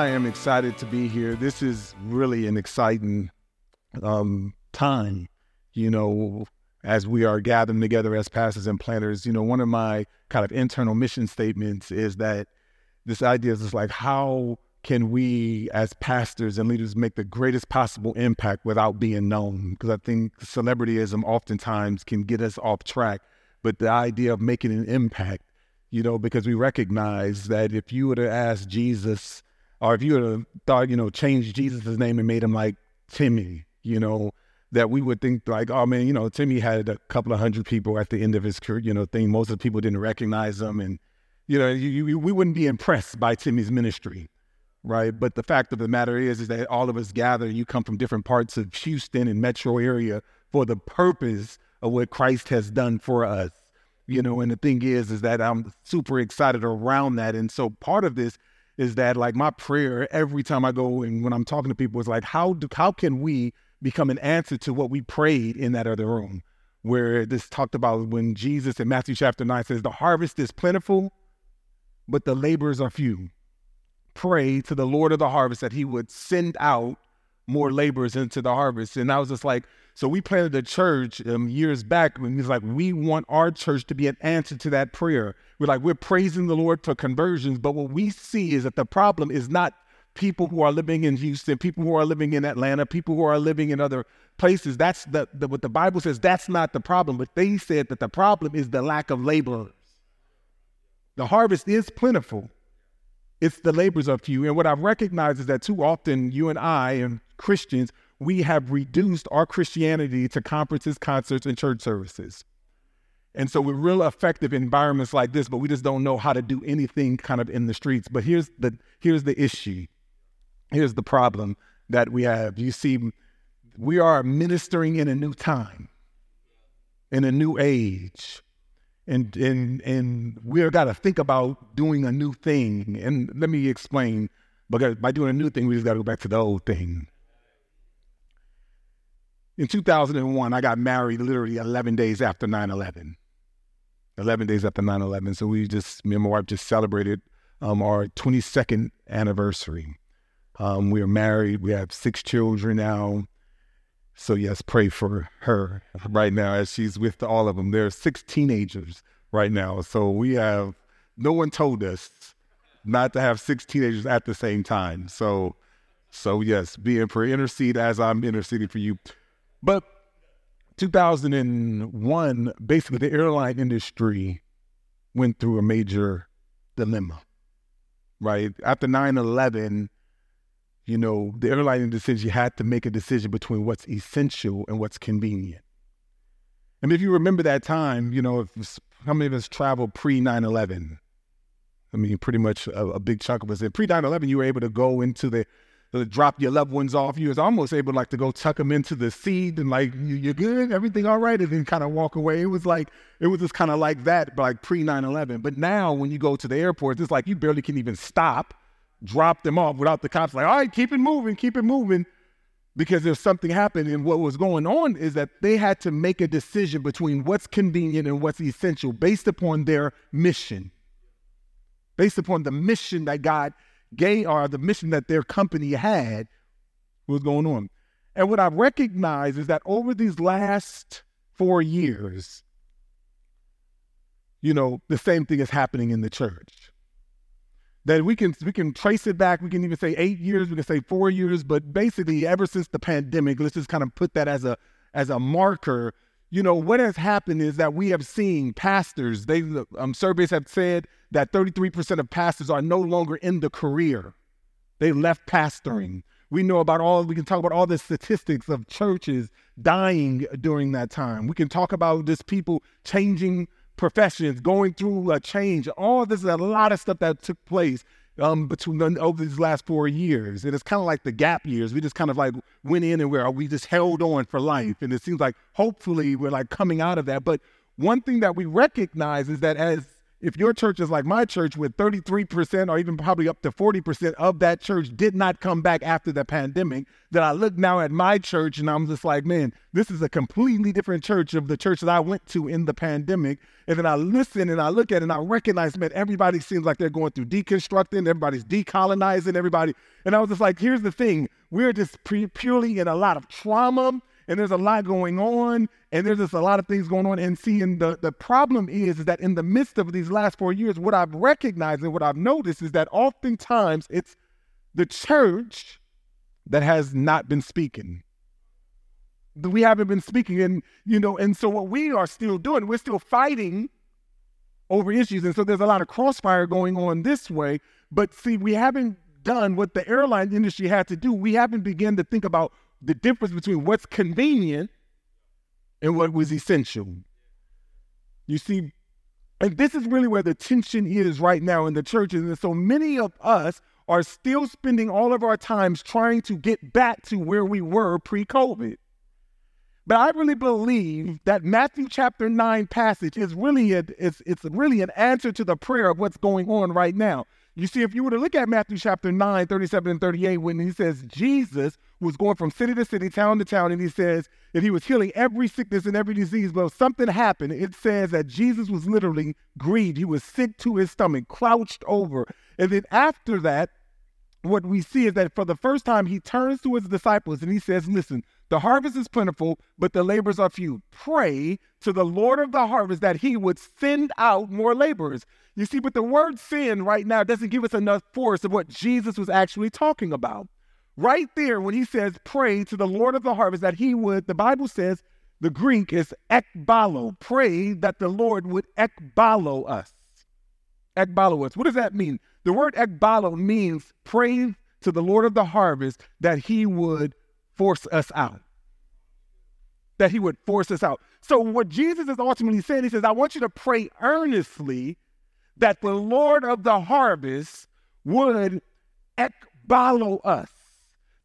I am excited to be here. This is really an exciting um, time, you know, as we are gathering together as pastors and planters. You know, one of my kind of internal mission statements is that this idea is like, how can we as pastors and leaders make the greatest possible impact without being known? Because I think celebrityism oftentimes can get us off track. But the idea of making an impact, you know, because we recognize that if you were to ask Jesus, or if you would have thought, you know, changed Jesus' name and made him like Timmy, you know, that we would think like, oh man, you know, Timmy had a couple of hundred people at the end of his career, you know, thing. Most of the people didn't recognize him. And, you know, you, you, we wouldn't be impressed by Timmy's ministry right? But the fact of the matter is, is that all of us gather. You come from different parts of Houston and metro area for the purpose of what Christ has done for us. You know, and the thing is, is that I'm super excited around that. And so part of this is that like my prayer every time I go and when I'm talking to people is like, how do how can we become an answer to what we prayed in that other room? Where this talked about when Jesus in Matthew chapter 9 says, The harvest is plentiful, but the laborers are few pray to the Lord of the harvest that he would send out more laborers into the harvest. And I was just like, so we planted a church um, years back when he's like, we want our church to be an answer to that prayer. We're like, we're praising the Lord for conversions, but what we see is that the problem is not people who are living in Houston, people who are living in Atlanta, people who are living in other places. That's the, the what the Bible says. That's not the problem. But they said that the problem is the lack of laborers. The harvest is plentiful, it's the labors are few. And what I've recognized is that too often you and I and Christians, we have reduced our Christianity to conferences, concerts, and church services. And so we're real effective environments like this, but we just don't know how to do anything kind of in the streets. But here's the here's the issue. Here's the problem that we have. You see, we are ministering in a new time, in a new age and and and we've got to think about doing a new thing. And let me explain. Because by doing a new thing, we just got to go back to the old thing. In 2001, I got married literally 11 days after 9/11. 11 days after 9/11. So we just, me and my wife just celebrated um, our 22nd anniversary. Um, we are married. We have six children now. So, yes, pray for her right now as she's with all of them. There are six teenagers right now. So, we have no one told us not to have six teenagers at the same time. So, so yes, be in prayer, intercede as I'm interceding for you. But 2001, basically, the airline industry went through a major dilemma, right? After 9 11, you know, the airline industry had to make a decision between what's essential and what's convenient. And if you remember that time, you know, how many of us traveled pre 9 11? I mean, pretty much a, a big chunk of us. Pre 9 11, you were able to go into the, drop your loved ones off. You was almost able like to go tuck them into the seat and like, you, you're good, everything all right, and then kind of walk away. It was like, it was just kind of like that, like pre 9 11. But now when you go to the airport, it's like you barely can even stop drop them off without the cops like, all right, keep it moving, keep it moving. Because there's something happened. And what was going on is that they had to make a decision between what's convenient and what's essential based upon their mission, based upon the mission that God gave or the mission that their company had was going on. And what I recognize is that over these last four years, you know, the same thing is happening in the church that we can we can trace it back. We can even say eight years. We can say four years. But basically, ever since the pandemic, let's just kind of put that as a as a marker. You know what has happened is that we have seen pastors. They um, surveys have said that 33% of pastors are no longer in the career. They left pastoring. We know about all. We can talk about all the statistics of churches dying during that time. We can talk about just people changing professions, going through a change. All this is a lot of stuff that took place um, between over these last four years. And it's kind of like the gap years. We just kind of like went in and where we just held on for life. And it seems like hopefully we're like coming out of that. But one thing that we recognize is that as if your church is like my church, with 33% or even probably up to 40% of that church did not come back after the pandemic, then I look now at my church and I'm just like, man, this is a completely different church of the church that I went to in the pandemic. And then I listen and I look at it and I recognize, man, everybody seems like they're going through deconstructing, everybody's decolonizing, everybody. And I was just like, here's the thing we're just pre- purely in a lot of trauma and there's a lot going on, and there's just a lot of things going on. And seeing the, the problem is, is that in the midst of these last four years, what I've recognized and what I've noticed is that oftentimes it's the church that has not been speaking. We haven't been speaking, and you know, and so what we are still doing, we're still fighting over issues. And so there's a lot of crossfire going on this way. But see, we haven't done what the airline industry had to do. We haven't begun to think about the difference between what's convenient and what was essential. You see, and this is really where the tension is right now in the churches. And so many of us are still spending all of our times trying to get back to where we were pre COVID. But I really believe that Matthew chapter 9 passage is really a, it's, it's really an answer to the prayer of what's going on right now. You see, if you were to look at Matthew chapter 9, 37 and 38, when he says Jesus was going from city to city, town to town, and he says that he was healing every sickness and every disease, but something happened. It says that Jesus was literally grieved. He was sick to his stomach, crouched over. And then after that, what we see is that for the first time, he turns to his disciples and he says, Listen, the harvest is plentiful, but the laborers are few. Pray to the Lord of the harvest that he would send out more laborers. You see, but the word send right now doesn't give us enough force of what Jesus was actually talking about. Right there, when he says, pray to the Lord of the harvest, that he would, the Bible says, the Greek is ekbalo, pray that the Lord would ekbalo us. Ekbalo us. What does that mean? The word ekbalo means pray to the Lord of the harvest that he would force us out. That he would force us out. So, what Jesus is ultimately saying, he says, I want you to pray earnestly that the Lord of the harvest would ekbalo us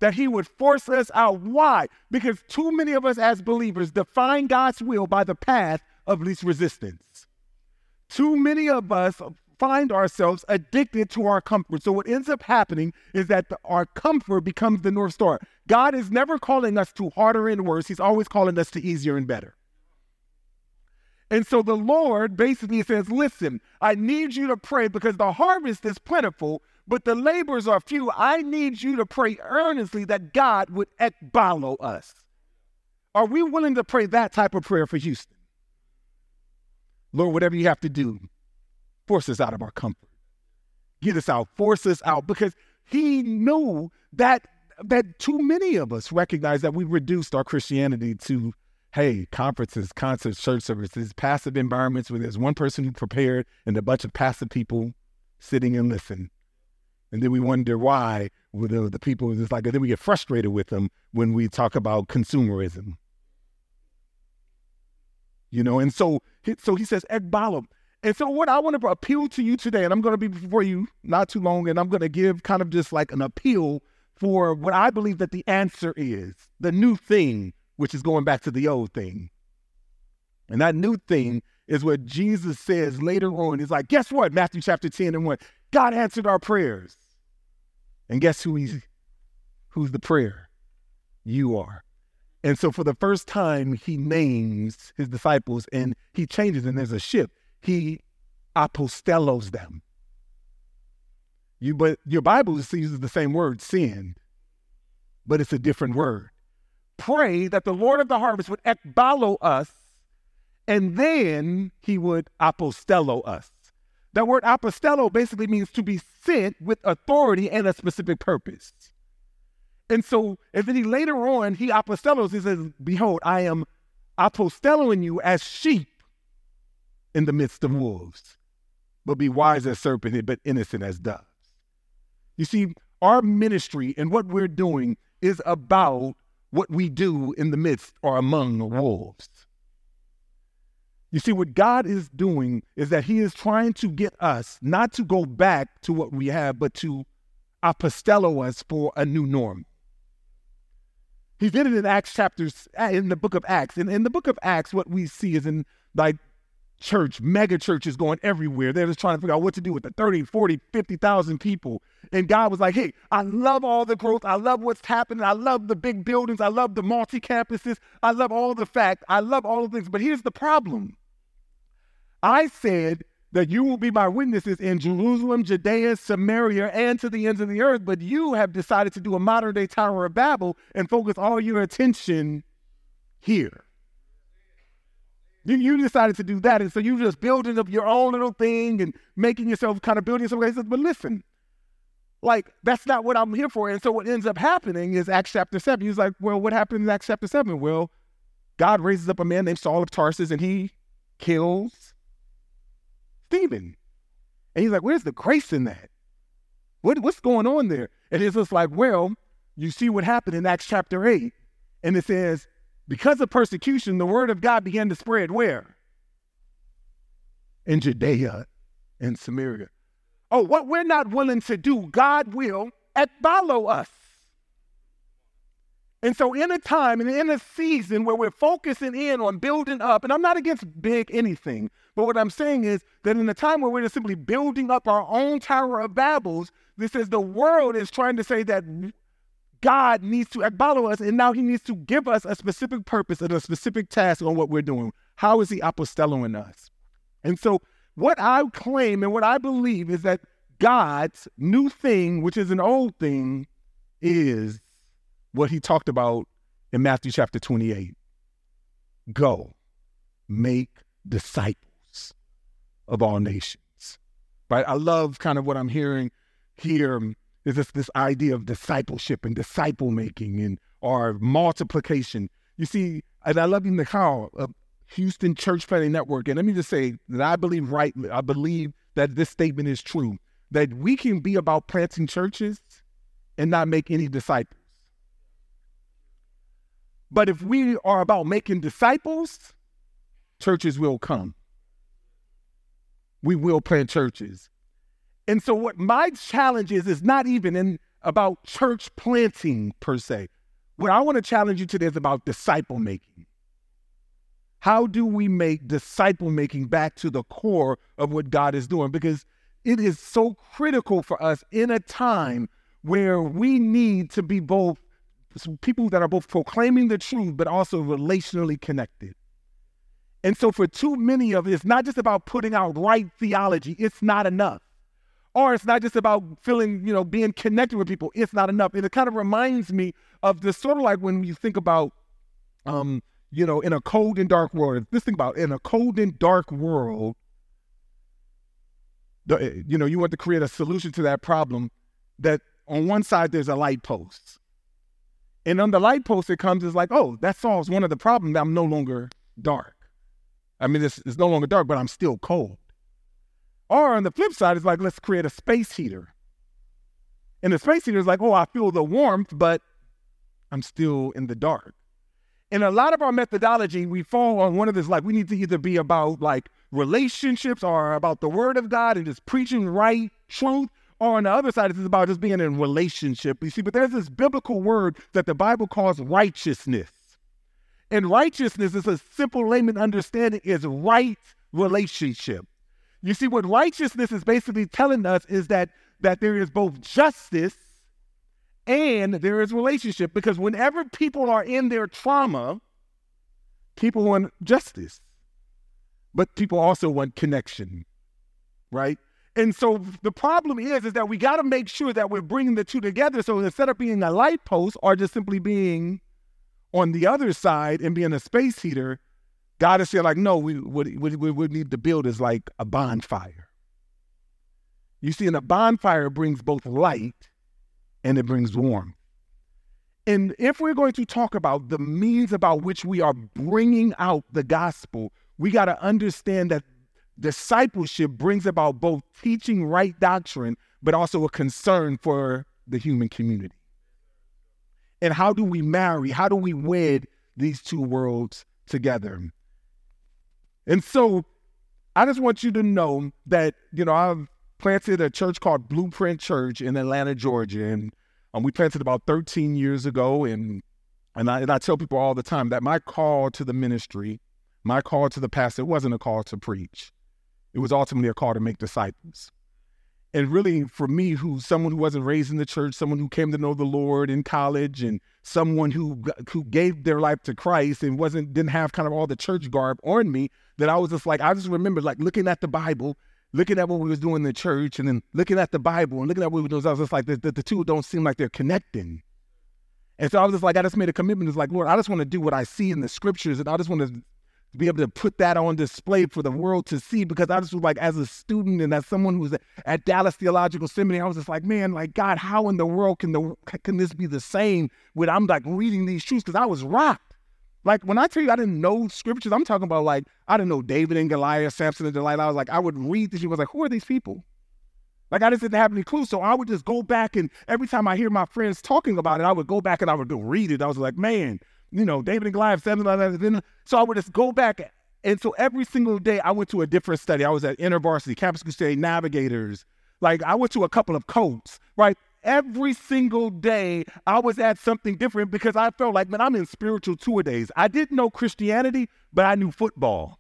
that he would force us out. Why? Because too many of us as believers define God's will by the path of least resistance. Too many of us find ourselves addicted to our comfort. So what ends up happening is that the, our comfort becomes the North Star. God is never calling us to harder and worse. He's always calling us to easier and better. And so the Lord basically says, listen, I need you to pray because the harvest is plentiful, but the laborers are few. I need you to pray earnestly that God would ekbalo us. Are we willing to pray that type of prayer for Houston? Lord, whatever you have to do, force us out of our comfort. Get us out, force us out, because he knew that that too many of us recognize that we reduced our Christianity to, hey, conferences, concerts, church services, passive environments where there's one person who prepared and a bunch of passive people sitting and listening. And then we wonder why the, the people just like, and then we get frustrated with them when we talk about consumerism. You know, and so so he says, ekbalo. And so what I want to appeal to you today, and I'm going to be before you not too long, and I'm going to give kind of just like an appeal for what I believe that the answer is, the new thing, which is going back to the old thing. And that new thing is what Jesus says later on. He's like, guess what? Matthew chapter 10 and 1. God answered our prayers. And guess who he's who's the prayer? You are. And so for the first time, he names his disciples and he changes, and there's a shift. He apostellos them. You but your Bible uses the same word, sin, but it's a different word. Pray that the Lord of the harvest would ekbalo us, and then he would apostello us. That word apostello basically means to be sent with authority and a specific purpose. And so, and then he later on, he apostellos, he says, Behold, I am apostelloing you as sheep in the midst of wolves. But be wise as serpents, but innocent as doves. You see, our ministry and what we're doing is about what we do in the midst or among wolves. You see, what God is doing is that He is trying to get us not to go back to what we have, but to apostello us for a new norm. He did it in Acts chapters, uh, in the book of Acts. And in the book of Acts, what we see is in like church, mega churches going everywhere. They're just trying to figure out what to do with the 30, 40, 50,000 people. And God was like, hey, I love all the growth. I love what's happening. I love the big buildings. I love the multi campuses. I love all the fact. I love all the things. But here's the problem I said that you will be my witnesses in Jerusalem, Judea, Samaria, and to the ends of the earth. But you have decided to do a modern day Tower of Babel and focus all your attention here. You, you decided to do that. And so you're just building up your own little thing and making yourself kind of building yourself. He says, but listen, like, that's not what I'm here for. And so what ends up happening is Acts chapter 7. He's like, well, what happened in Acts chapter 7? Well, God raises up a man named Saul of Tarsus and he kills Stephen. And he's like, where's the grace in that? What, what's going on there? And it's just like, well, you see what happened in Acts chapter 8. And it says, because of persecution, the word of God began to spread where? In Judea and Samaria. Oh, what we're not willing to do, God will follow us. And so, in a time and in a season where we're focusing in on building up, and I'm not against big anything, but what I'm saying is that in a time where we're just simply building up our own Tower of Babels, this is the world is trying to say that God needs to follow us, and now He needs to give us a specific purpose and a specific task on what we're doing. How is He apostelloing us? And so, what I claim and what I believe is that God's new thing, which is an old thing, is what He talked about in Matthew chapter 28. Go, make disciples of all nations. Right? I love kind of what I'm hearing here is this this idea of discipleship and disciple making and or multiplication. You see, and I love you, Nicole, of uh, Houston Church Planting Network. And let me just say that I believe rightly, I believe that this statement is true, that we can be about planting churches and not make any disciples. But if we are about making disciples, churches will come. We will plant churches. And so, what my challenge is, is not even in about church planting per se. What I want to challenge you today is about disciple making. How do we make disciple making back to the core of what God is doing? Because it is so critical for us in a time where we need to be both people that are both proclaiming the truth, but also relationally connected. And so, for too many of us, it's not just about putting out right theology, it's not enough. Or it's not just about feeling, you know, being connected with people. It's not enough. And it kind of reminds me of this sort of like when you think about, um, you know, in a cold and dark world. This thing about in a cold and dark world, eh, you know, you want to create a solution to that problem. That on one side there's a light post, and on the light post it comes is like, oh, that solves one of the problems. I'm no longer dark. I mean, it's, it's no longer dark, but I'm still cold. Or on the flip side, it's like, let's create a space heater. And the space heater is like, oh, I feel the warmth, but I'm still in the dark. In a lot of our methodology, we fall on one of this, like, we need to either be about like relationships or about the word of God and just preaching right truth. Or on the other side, it's about just being in relationship. You see, but there's this biblical word that the Bible calls righteousness. And righteousness is a simple layman understanding is right relationship. You see, what righteousness is basically telling us is that that there is both justice and there is relationship. Because whenever people are in their trauma, people want justice, but people also want connection, right? And so the problem is, is that we got to make sure that we're bringing the two together. So instead of being a light post or just simply being on the other side and being a space heater, God is saying, like, no, we, what, what, need to build is like a bonfire. You see, and a bonfire brings both light and it brings warmth. And if we're going to talk about the means about which we are bringing out the gospel, we got to understand that discipleship brings about both teaching right doctrine, but also a concern for the human community. And how do we marry? How do we wed these two worlds together? And so I just want you to know that, you know, I've planted a church called Blueprint Church in Atlanta, Georgia. And um, we planted about 13 years ago. And, and, I, and I tell people all the time that my call to the ministry, my call to the pastor wasn't a call to preach. It was ultimately a call to make disciples. And really, for me, who someone who wasn't raised in the church, someone who came to know the Lord in college, and someone who who gave their life to Christ and wasn't didn't have kind of all the church garb on me, that I was just like I just remember like looking at the Bible, looking at what we was doing in the church, and then looking at the Bible and looking at what we were doing. I was just like the, the, the two don't seem like they're connecting. And so I was just like, I just made a commitment. It's like, Lord, I just want to do what I see in the scriptures, and I just want to be able to put that on display for the world to see because I just was like, as a student and as someone who's at Dallas Theological Seminary, I was just like, man, like God, how in the world can the can this be the same when I'm like reading these truths? Because I was rocked. Like when I tell you I didn't know scriptures, I'm talking about like I didn't know David and Goliath, Samson and Delilah. I was like, I would read this. She was like, who are these people? Like I just didn't have any clue. So I would just go back and every time I hear my friends talking about it, I would go back and I would go read it. I was like, man, you know, David and Goliath, seven, then so I would just go back. And so every single day I went to a different study. I was at InterVarsity, Campus Crusade, Navigators. Like I went to a couple of coats, right? Every single day I was at something different because I felt like, man, I'm in spiritual tour days. I didn't know Christianity, but I knew football.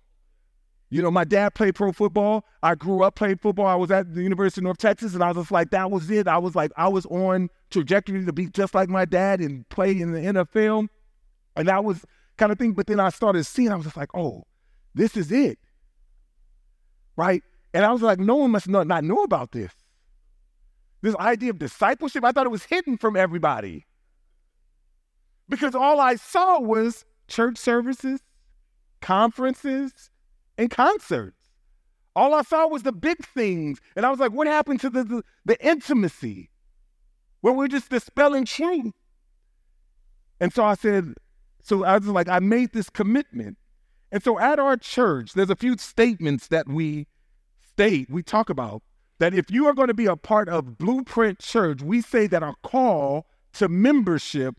You know, my dad played pro football. I grew up playing football. I was at the University of North Texas, and I was just like, that was it. I was like, I was on trajectory to be just like my dad and play in the NFL. And that was kind of thing. But then I started seeing, I was just like, oh, this is it. Right? And I was like, no one must not, not know about this. This idea of discipleship, I thought it was hidden from everybody. Because all I saw was church services, conferences, and concerts. All I saw was the big things. And I was like, what happened to the, the, the intimacy? Where we're just dispelling truth. And so I said, so I was like, I made this commitment. And so at our church, there's a few statements that we state, we talk about that if you are going to be a part of Blueprint Church, we say that our call to membership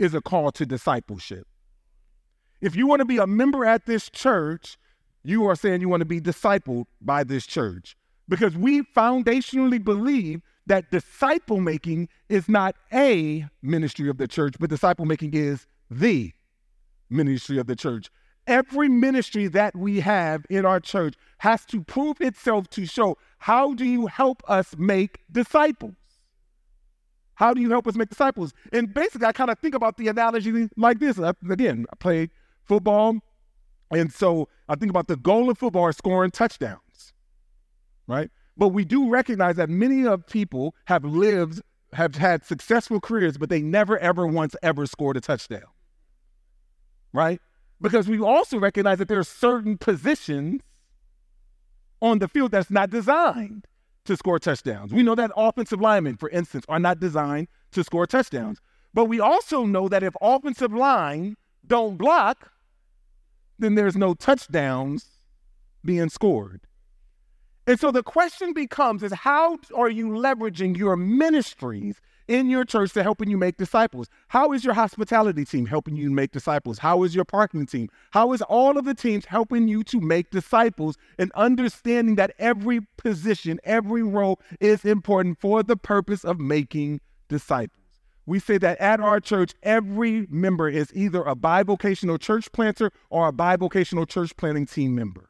is a call to discipleship. If you want to be a member at this church, you are saying you want to be discipled by this church because we foundationally believe that disciple making is not a ministry of the church, but disciple making is the ministry of the church. Every ministry that we have in our church has to prove itself to show how do you help us make disciples? How do you help us make disciples? And basically, I kind of think about the analogy like this. Uh, again, I played football, and so I think about the goal of football is scoring touchdowns, right? But we do recognize that many of people have lived, have had successful careers, but they never, ever once ever scored a touchdown right? Because we also recognize that there are certain positions on the field that's not designed to score touchdowns. We know that offensive linemen, for instance, are not designed to score touchdowns. But we also know that if offensive line don't block, then there's no touchdowns being scored. And so the question becomes is how are you leveraging your ministries in your church to helping you make disciples? How is your hospitality team helping you make disciples? How is your parking team? How is all of the teams helping you to make disciples and understanding that every position, every role is important for the purpose of making disciples? We say that at our church, every member is either a bivocational church planter or a bivocational church planting team member.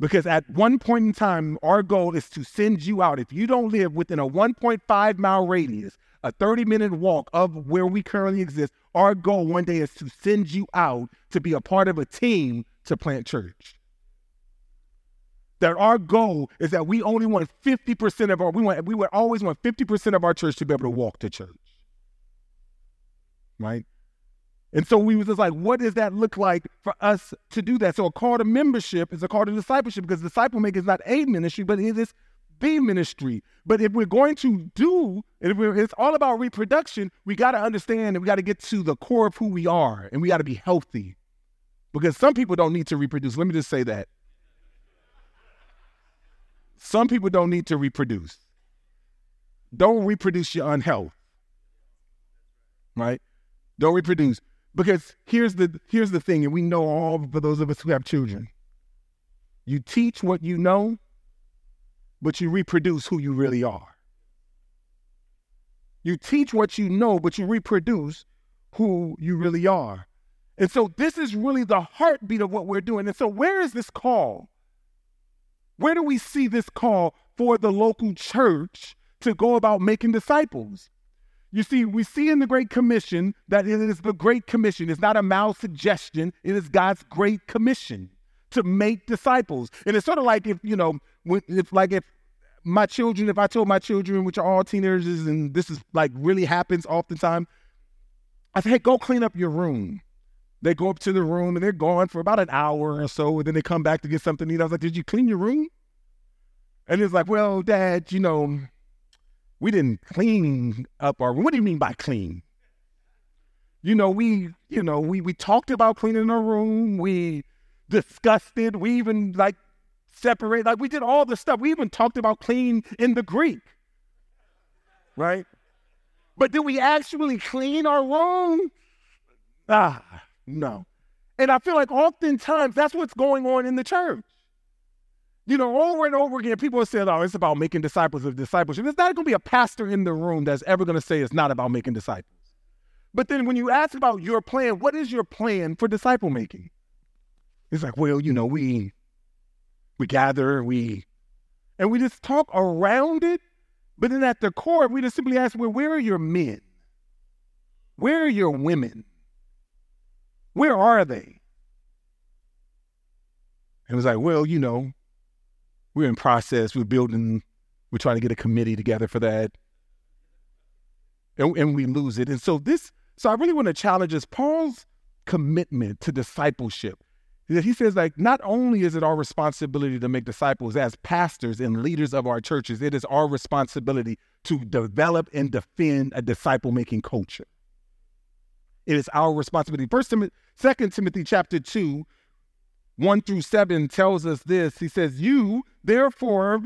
Because at one point in time, our goal is to send you out. If you don't live within a 1.5 mile radius, a 30 minute walk of where we currently exist, our goal one day is to send you out to be a part of a team to plant church. That our goal is that we only want 50% of our, we want, we would always want 50% of our church to be able to walk to church. Right? And so we was just like, what does that look like for us to do that? So a call to membership is a call to discipleship because disciple making is not a ministry, but it is the ministry. But if we're going to do, it's all about reproduction, we got to understand and we got to get to the core of who we are and we got to be healthy because some people don't need to reproduce. Let me just say that. Some people don't need to reproduce. Don't reproduce your unhealth. Right? Don't reproduce. Because here's the here's the thing, and we know all for those of us who have children. You teach what you know, but you reproduce who you really are. You teach what you know, but you reproduce who you really are. And so this is really the heartbeat of what we're doing. And so where is this call? Where do we see this call for the local church to go about making disciples? You see, we see in the Great Commission that it is the Great Commission. It's not a mild suggestion, it is God's Great Commission to make disciples. And it's sort of like if, you know, if like if my children, if I told my children, which are all teenagers, and this is like really happens oftentimes, I say, hey, go clean up your room. They go up to the room and they're gone for about an hour or so, and then they come back to get something to eat. I was like, Did you clean your room? And it's like, Well, Dad, you know, we didn't clean up our room. What do you mean by clean? You know, we, you know, we we talked about cleaning our room. We discussed it. We even like separate, like we did all the stuff. We even talked about clean in the Greek. Right? But did we actually clean our room? Ah, no. And I feel like oftentimes that's what's going on in the church. You know, over and over again, people have said, oh, it's about making disciples of discipleship. There's not going to be a pastor in the room that's ever going to say it's not about making disciples. But then when you ask about your plan, what is your plan for disciple making? It's like, well, you know, we we gather, we and we just talk around it, but then at the core, we just simply ask, well, where are your men? Where are your women? Where are they? And it was like, well, you know, we're in process. We're building, we're trying to get a committee together for that. And, and we lose it. And so this, so I really want to challenge us. Paul's commitment to discipleship. He says, like, not only is it our responsibility to make disciples as pastors and leaders of our churches, it is our responsibility to develop and defend a disciple making culture. It is our responsibility. First Timothy, Second Timothy chapter 2, 1 through 7 tells us this. He says, You, therefore,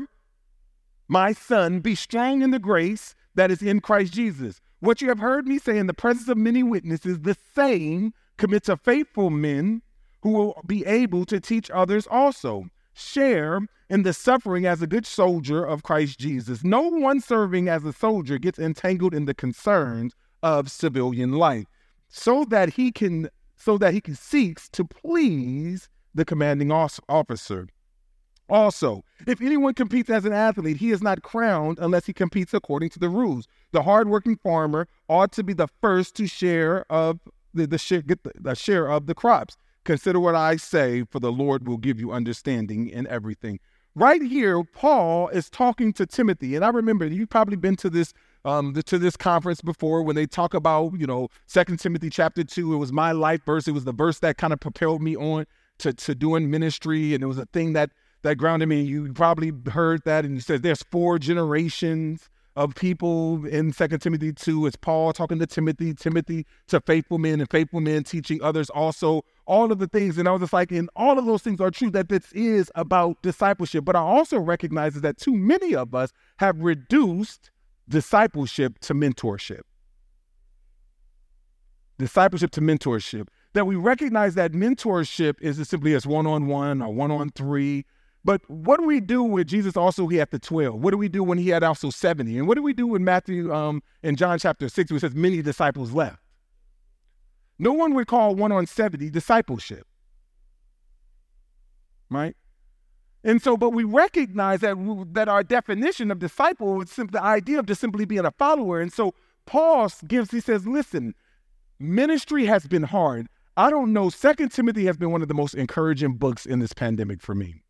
my son, be strong in the grace that is in Christ Jesus. What you have heard me say in the presence of many witnesses, the same commit to faithful men who will be able to teach others also. Share in the suffering as a good soldier of Christ Jesus. No one serving as a soldier gets entangled in the concerns of civilian life so that he can so that he can seeks to please the commanding officer. Also, if anyone competes as an athlete, he is not crowned unless he competes according to the rules. The hardworking farmer ought to be the first to share of the, the share, get the, the share of the crops. Consider what I say, for the Lord will give you understanding in everything. Right here, Paul is talking to Timothy, and I remember you've probably been to this um, to this conference before when they talk about, you know, Second Timothy chapter two. It was my life verse. It was the verse that kind of propelled me on to to doing ministry, and it was a thing that that grounded me. You probably heard that, and you said there's four generations of people in Second Timothy two. It's Paul talking to Timothy, Timothy to faithful men, and faithful men teaching others also. All of the things, and I was just like, and all of those things are true. That this is about discipleship, but I also recognize that too many of us have reduced discipleship to mentorship. Discipleship to mentorship. That we recognize that mentorship is simply as one on one or one on three. But what do we do with Jesus also he had the 12? What do we do when he had also 70? And what do we do with Matthew um, in John chapter 6, where it says many disciples left? No one would call one on 70 discipleship. Right? And so, but we recognize that that our definition of disciple is simply the idea of just simply being a follower. And so Paul gives, he says, listen, ministry has been hard. I don't know. Second Timothy has been one of the most encouraging books in this pandemic for me.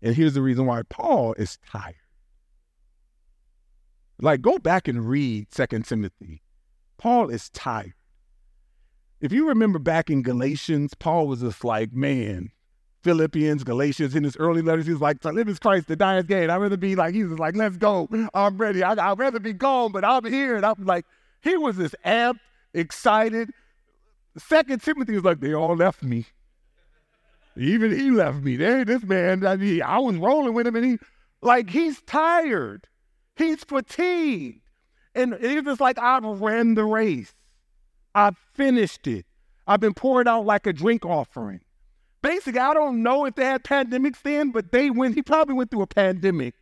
And here's the reason why Paul is tired. Like, go back and read Second Timothy. Paul is tired. If you remember back in Galatians, Paul was just like, man, Philippians, Galatians, in his early letters, he was like, to live is Christ, to die is gain. I'd rather be like, he was like, let's go. I'm ready. I, would rather be gone, but I'm here. And I'm like, he was this amped, excited. Second Timothy was like, they all left me. Even he left me. There, this man, I, mean, I was rolling with him, and he, like, he's tired. He's fatigued. And it's just like, I've ran the race. I've finished it. I've been poured out like a drink offering basically, I don't know if they had pandemics then, but they went, he probably went through a pandemic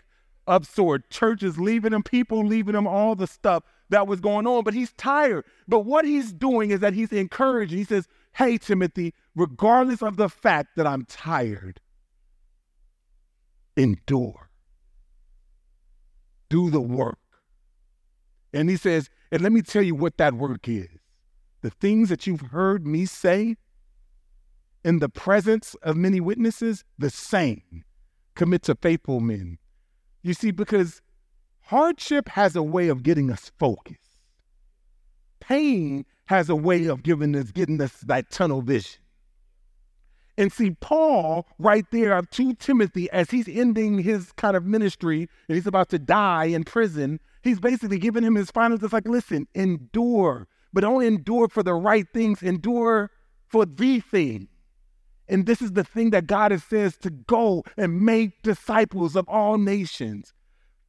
of sort. Churches leaving him, people leaving him, all the stuff that was going on, but he's tired. But what he's doing is that he's encouraging. He says, hey, Timothy, regardless of the fact that I'm tired, endure. Do the work. And he says, and let me tell you what that work is. The things that you've heard me say in the presence of many witnesses, the same. Commit to faithful men. You see, because hardship has a way of getting us focused. Pain has a way of giving us, getting us that tunnel vision. And see, Paul, right there to Timothy, as he's ending his kind of ministry and he's about to die in prison, he's basically giving him his final. It's like, listen, endure, but don't endure for the right things, endure for the thing. And this is the thing that God has says to go and make disciples of all nations.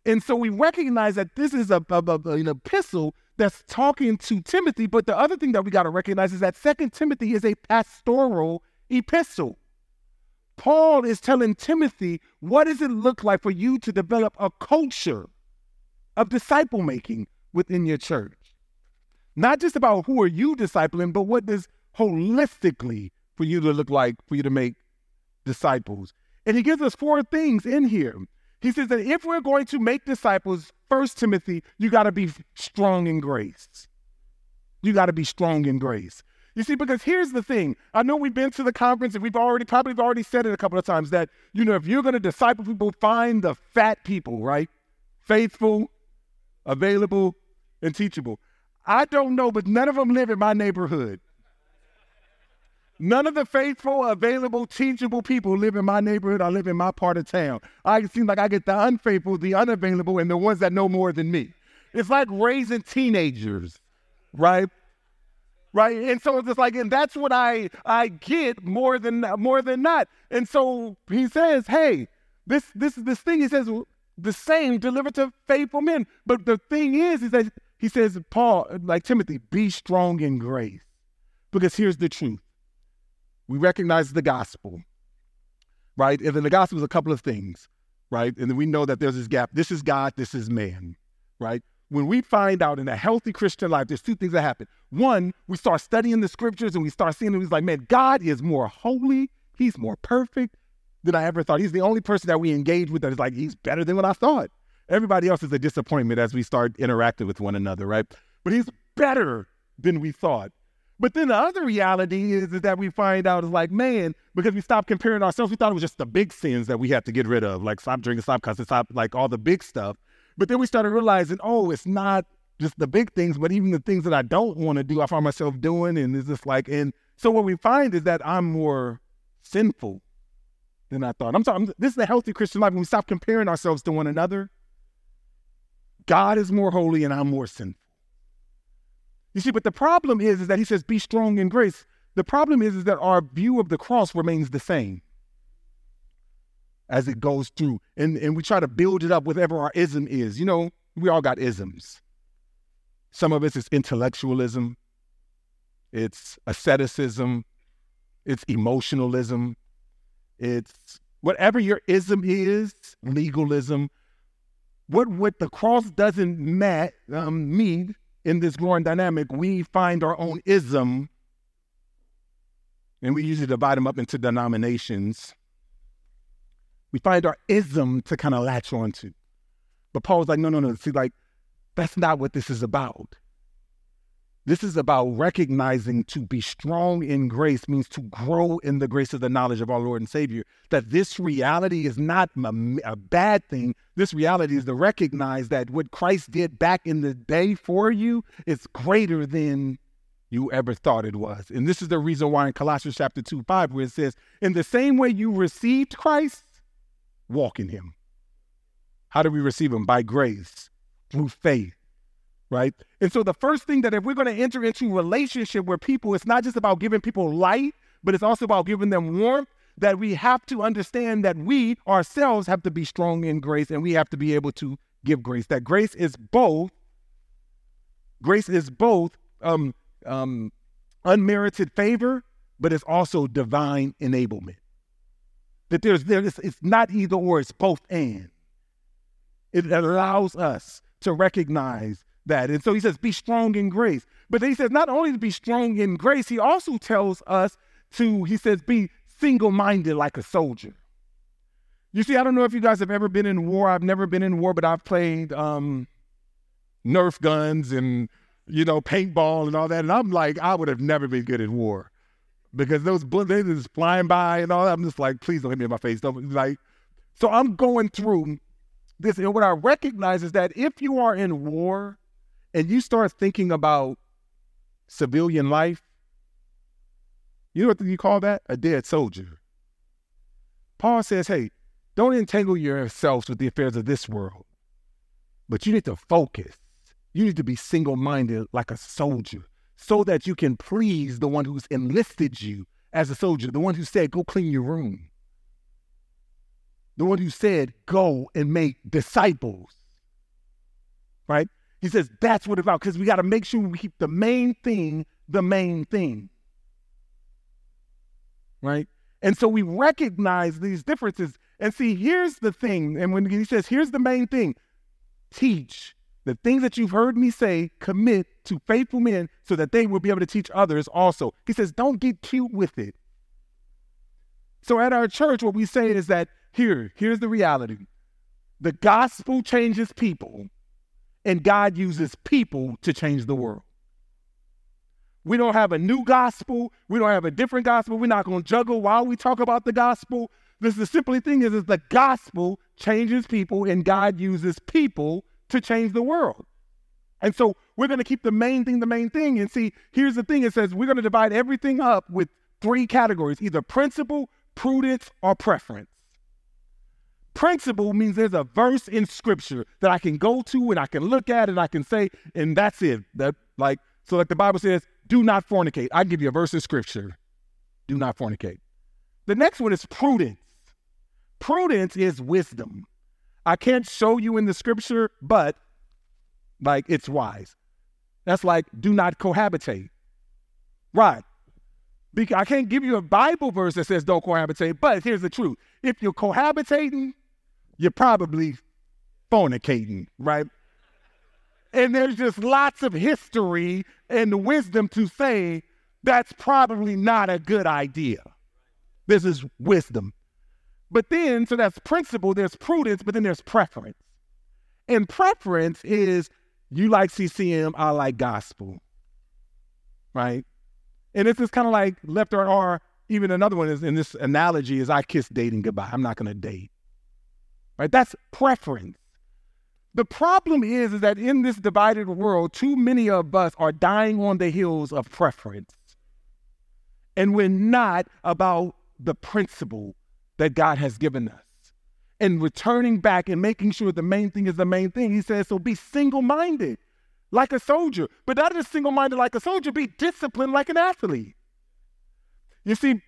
And so we recognize that this is a, a, a, an epistle that's talking to Timothy. But the other thing that we got to recognize is that Second Timothy is a pastoral epistle. Paul is telling Timothy, what does it look like for you to develop a culture of disciple making within your church? Not just about who are you discipling, but what does holistically for you to look like for you to make disciples? And he gives us four things in here. He says that if we're going to make disciples, First Timothy, you got to be strong in grace. You got to be strong in grace. You see, because here's the thing. I know we've been to the conference and we've already probably already said it a couple of times that, you know, if you're going to disciple people, find the fat people, right? Faithful, available, and teachable. I don't know, but none of them live in my neighborhood. None of the faithful, available, teachable people live in my neighborhood. I live in my part of town. I seem like I get the unfaithful, the unavailable, and the ones that know more than me. It's like raising teenagers, right? Right. And so it's just like, and that's what I I get more than more than not. And so he says, hey, this this this thing, he says, the same delivered to faithful men. But the thing is, is that he says, Paul, like Timothy, be strong in grace. Because here's the truth we recognize the gospel, right? And then the gospel is a couple of things, right? And then we know that there's this gap. This is God, this is man, right? When we find out in a healthy Christian life, there's two things that happen. One, we start studying the scriptures and we start seeing it. He's like, man, God is more holy, He's more perfect than I ever thought. He's the only person that we engage with that is like, He's better than what I thought. Everybody else is a disappointment as we start interacting with one another, right? But He's better than we thought. But then the other reality is, is that we find out is like, man, because we stopped comparing ourselves, we thought it was just the big sins that we had to get rid of, like stop drinking, stop cussing, stop like all the big stuff. But then we started realizing, oh, it's not just the big things, but even the things that I don't want to do, I find myself doing. And it's just like, and so what we find is that I'm more sinful than I thought. I'm talking, this is a healthy Christian life when we stop comparing ourselves to one another. God is more holy and I'm more sinful. You see, but the problem is, is that he says, be strong in grace. The problem is, is that our view of the cross remains the same as it goes through. And, and we try to build it up whatever our ism is. You know, we all got isms. Some of us is intellectualism, it's asceticism, it's emotionalism, it's whatever your ism is, legalism. What what the cross doesn't mat, um, mean in this growing dynamic, we find our own ism, and we usually divide them up into denominations. We find our ism to kind of latch onto. But Paul's like, no, no, no. See, like, that's not what this is about. This is about recognizing to be strong in grace means to grow in the grace of the knowledge of our Lord and Savior. That this reality is not a, a, bad thing. This reality is to recognize that what Christ did back in the day for you is greater than you ever thought it was. And this is the reason why in Colossians chapter 2, 5, where it says, In the same way you received Christ, walk in him. How do we receive him? By grace, through faith right? And so the first thing that if we're going to enter into relationship where people, it's not just about giving people light, but it's also about giving them warmth, that we have to understand that we ourselves have to be strong in grace and we have to be able to give grace. That grace is both, grace is both um, um, unmerited favor, but it's also divine enablement. That there's there is it's not either or, it's both and. It allows us to recognize that. And so he says, be strong in grace. But then he says, not only to be strong in grace, he also tells us to, he says, be single minded like a soldier. You see, I don't know if you guys have ever been in war. I've never been in war, but I've played um, Nerf guns and, you know, paintball and all that. And I'm like, I would have never been good at war because those bullets, just flying by and all that. I'm just like, please don't hit me in my face. Don't like, so I'm going through this. And what I recognize is that if you are in war and you start thinking about civilian life, you know what you call that? A dead soldier. Paul says, hey, don't entangle yourselves with the affairs of this world, but you need to focus. You need to be single minded like a soldier so that you can please the one who's enlisted you as a soldier, the one who said, go clean your room, the one who said, go and make disciples. Right? He says that's what it's about because we got to make sure we keep the main thing the main thing. Right? And so we recognize these differences and see, here's the thing. And when he says, here's the main thing teach the things that you've heard me say, commit to faithful men so that they will be able to teach others also. He says, don't get cute with it. So at our church, what we say is that here, here's the reality the gospel changes people, and God uses people to change the world. We don't have a new gospel. We don't have a different gospel. We're not going to juggle while we talk about the gospel. This the simply thing is, is the gospel changes people and God uses people to change the world. And so we're going to keep the main thing the main thing. And see, here's the thing it says we're going to divide everything up with three categories either principle, prudence, or preference. Principle means there's a verse in scripture that I can go to and I can look at and I can say, and that's it. That like so like the Bible says, do not fornicate. I give you a verse in scripture. Do not fornicate. The next one is prudence. Prudence is wisdom. I can't show you in the scripture, but like it's wise. That's like do not cohabitate. Right. Because I can't give you a Bible verse that says don't cohabitate, but here's the truth. If you're cohabitating, you're probably fornicating, right? And there's just lots of history and wisdom to say that's probably not a good idea. This is wisdom. But then, so that's principle, there's prudence, but then there's preference. And preference is you like CCM, I like gospel. Right? And this is kind of like left or or even another one is in this analogy is I kiss dating goodbye. I'm not gonna date. Right? That's preference. The problem is, is that in this divided world, too many of us are dying on the heels of preference. And we're not about the principle that God has given us. And returning back and making sure the main thing is the main thing, he says, so be single minded like a soldier, but not just single minded like a soldier, be disciplined like an athlete. You see,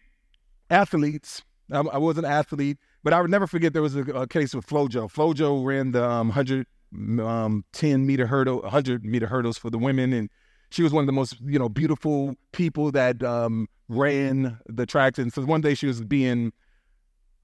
athletes, I was an athlete, but I would never forget there was a, a case with Flojo. Flojo ran the um, 100 um, 10 meter hurdle, 100 meter hurdles for the women. And she was one of the most, you know, beautiful people that um, ran the tracks. And so one day she was being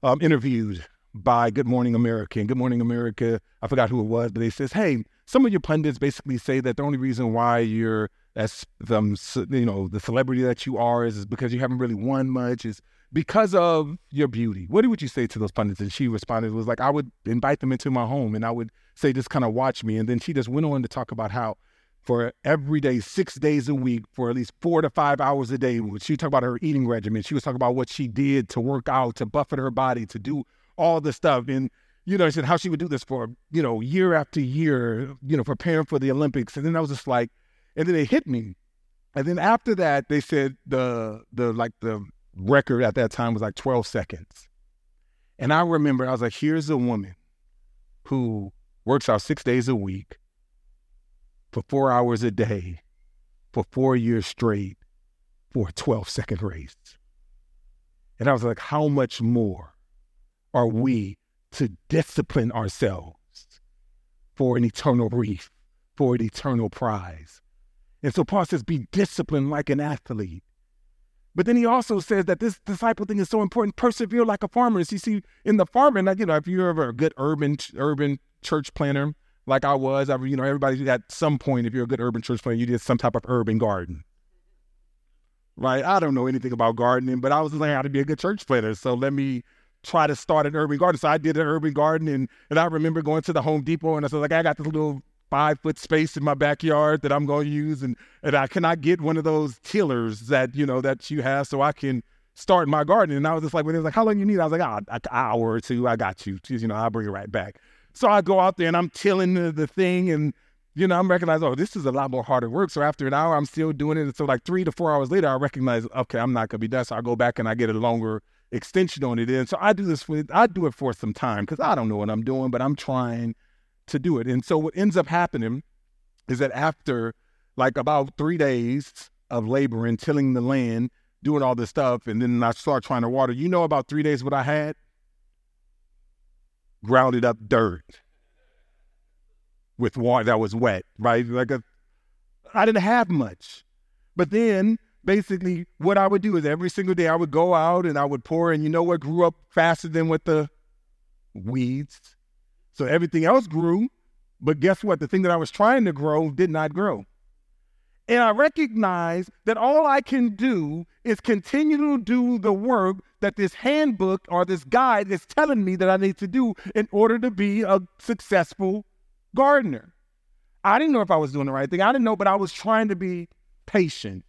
um, interviewed by Good Morning America. And Good Morning America, I forgot who it was, but they says, hey, some of your pundits basically say that the only reason why you're as um, you know the celebrity that you are is, is because you haven't really won much is because of your beauty. What would you say to those pundits? And she responded was like, I would invite them into my home and I would say, just kind of watch me. And then she just went on to talk about how for every day, six days a week, for at least four to five hours a day. She talked about her eating regimen. She was talking about what she did to work out, to buffet her body, to do all the stuff. And, you know, I said how she would do this for, you know, year after year, you know, preparing for the Olympics. And then I was just like, and then it hit me. And then after that, they said the, the, like the record at that time was like 12 seconds. And I remember, I was like, here's a woman who works out six days a week for four hours a day for four years straight for a 12 second race. And I was like, how much more are we to discipline ourselves for an eternal wreath, for an eternal prize? And so Paul says, be disciplined like an athlete. But then he also says that this disciple thing is so important. Persevere like a farmer. You see in the farming, like, you know, if you're ever a good urban urban church planter, like I was. I, you know, everybody at some point, if you're a good urban church planter, you did some type of urban garden. Right? I don't know anything about gardening, but I was learning how to be a good church planter. So let me try to start an urban garden. So I did an urban garden, and and I remember going to the Home Depot, and I said like, I got this little five foot space in my backyard that I'm going to use, and and I cannot get one of those tillers that you know that you have, so I can start my garden. And I was just like, when they was like, how long you need? I was like, ah, oh, an hour or two. I got you. You know, I'll bring it right back. So I go out there and I'm tilling the, the thing and you know, I'm recognizing, oh, this is a lot more harder work. So after an hour, I'm still doing it. And so like three to four hours later, I recognize, okay, I'm not gonna be done. So I go back and I get a longer extension on it. And so I do this with, I do it for some time because I don't know what I'm doing, but I'm trying to do it. And so what ends up happening is that after like about three days of labor and tilling the land, doing all this stuff, and then I start trying to water, you know, about three days what I had? Grounded up dirt with water that was wet, right? Like a, I didn't have much. But then basically what I would do is every single day I would go out and I would pour, and you know what grew up faster than what the weeds? So everything else grew, but guess what? The thing that I was trying to grow did not grow. And I recognize that all I can do is continue to do the work that this handbook or this guide is telling me that I need to do in order to be a successful gardener. I didn't know if I was doing the right thing. I didn't know, but I was trying to be patient.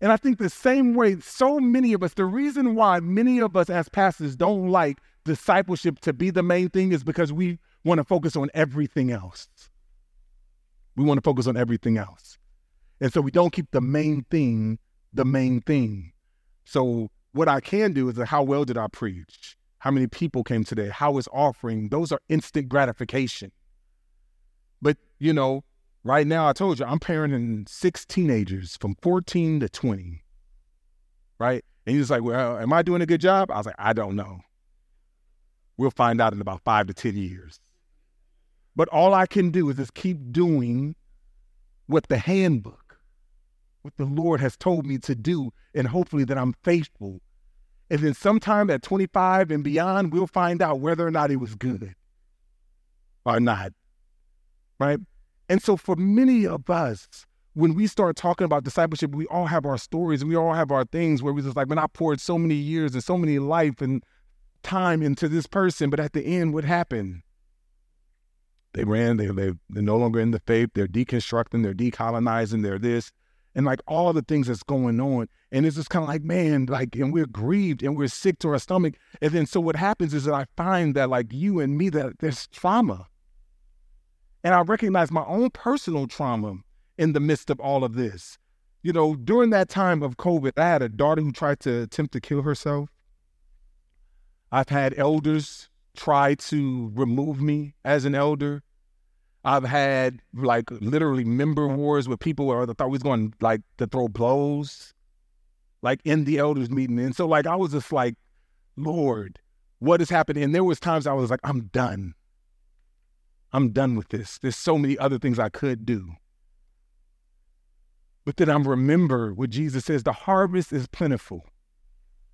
And I think the same way, so many of us, the reason why many of us as pastors don't like discipleship to be the main thing is because we want to focus on everything else. We want to focus on everything else. And so we don't keep the main thing the main thing. So what I can do is how well did I preach? How many people came today? How is offering? Those are instant gratification. But, you know, right now I told you I'm parenting six teenagers from 14 to 20. Right? And he's like, Well, am I doing a good job? I was like, I don't know. We'll find out in about five to 10 years. But all I can do is just keep doing what the handbook, what the Lord has told me to do, and hopefully that I'm faithful. And then sometime at 25 and beyond, we'll find out whether or not it was good or not. Right? And so for many of us, when we start talking about discipleship, we all have our stories and we all have our things where we just like, man, I poured so many years and so many life and time into this person, but at the end, what happened? They ran, they, they, they're no longer in the faith, they're deconstructing, they're decolonizing, they're this, and like all the things that's going on. And it's just kind of like, man, like, and we're grieved and we're sick to our stomach. And then so what happens is that I find that like you and me, that there's trauma. And I recognize my own personal trauma in the midst of all of this. You know, during that time of COVID, I had a daughter who tried to attempt to kill herself. I've had elders try to remove me as an elder. I've had like literally member wars with people where I thought we was going like to throw blows, like in the elders meeting. And so like I was just like, Lord, what is happening? And there was times I was like, I'm done. I'm done with this. There's so many other things I could do. But then I remember what Jesus says the harvest is plentiful,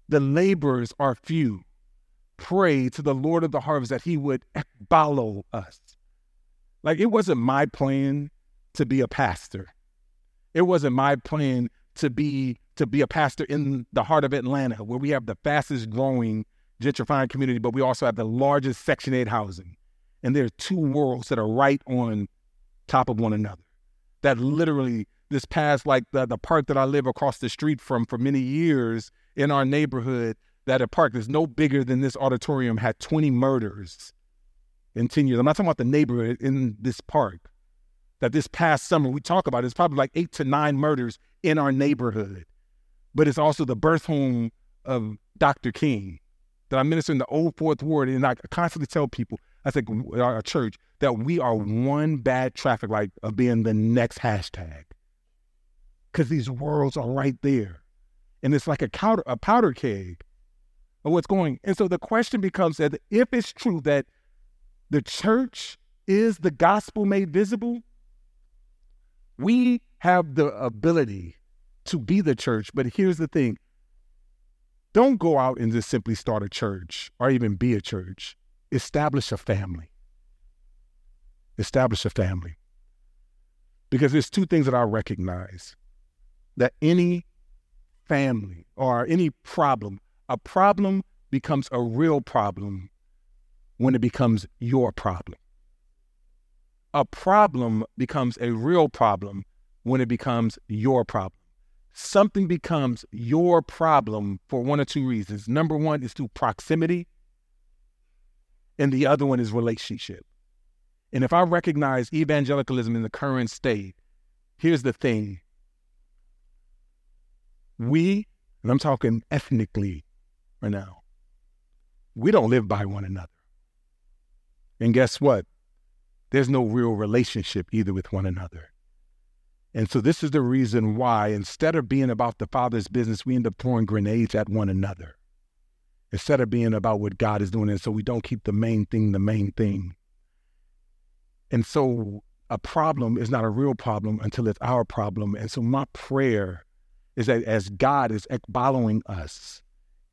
the laborers are few. Pray to the Lord of the harvest that he would follow us. Like it wasn't my plan to be a pastor. It wasn't my plan to be to be a pastor in the heart of Atlanta, where we have the fastest growing gentrifying community, but we also have the largest Section 8 housing. And there are two worlds that are right on top of one another. That literally this past like the, the park that I live across the street from for many years in our neighborhood, that a park that's no bigger than this auditorium had 20 murders in 10 years. I'm not talking about the neighborhood in this park. That this past summer we talk about it's probably like eight to nine murders in our neighborhood. But it's also the birth home of Dr. King. That I minister in the old fourth ward, and I constantly tell people, I think our church, that we are one bad traffic light of being the next hashtag. Because these worlds are right there. And it's like a powder, a powder keg of what's going. And so the question becomes that if it's true that the church is the gospel made visible, we have the ability to be the church. But here's the thing don't go out and just simply start a church or even be a church, establish a family. establish a family. Because there's two things that I recognize that any family or any problem, a problem becomes a real problem when it becomes your problem. A problem becomes a real problem when it becomes your problem. Something becomes your problem for one or two reasons. Number one is through proximity, and the other one is relationship. And if I recognize evangelicalism in the current state, here's the thing. We, and I'm talking ethnically right now, we don't live by one another. And guess what? There's no real relationship either with one another. And so this is the reason why instead of being about the Father's business, we end up throwing grenades at one another. Instead of being about what God is doing. And so we don't keep the main thing the main thing. And so a problem is not a real problem until it's our problem. And so my prayer is that as God is following us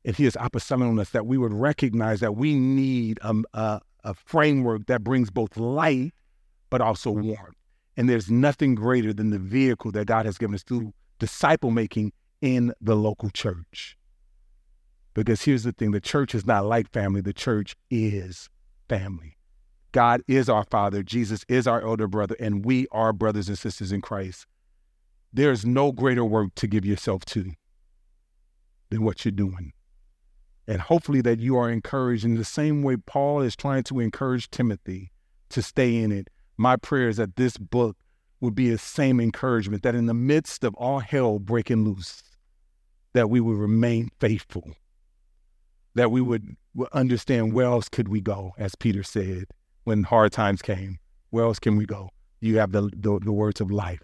and He is apostoling us, that we would recognize that we need a, a, a framework that brings both light but also mm-hmm. warmth. And there's nothing greater than the vehicle that God has given us through disciple making in the local church. Because here's the thing the church is not like family, the church is family. God is our Father, Jesus is our elder brother, and we are brothers and sisters in Christ. There's no greater work to give yourself to than what you're doing. And hopefully that you are encouraged in the same way Paul is trying to encourage Timothy to stay in it. My prayer is that this book would be the same encouragement that in the midst of all hell breaking loose, that we would remain faithful, that we would, understand where else could we go, as Peter said when hard times came. Where else can we go? You have the, the, the words of life.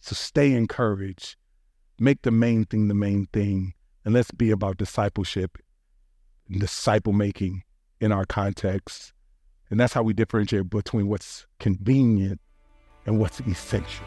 So stay encouraged. Make the main thing the main thing. And let's be about discipleship and disciple making in our context. And that's how we differentiate between what's convenient and what's essential.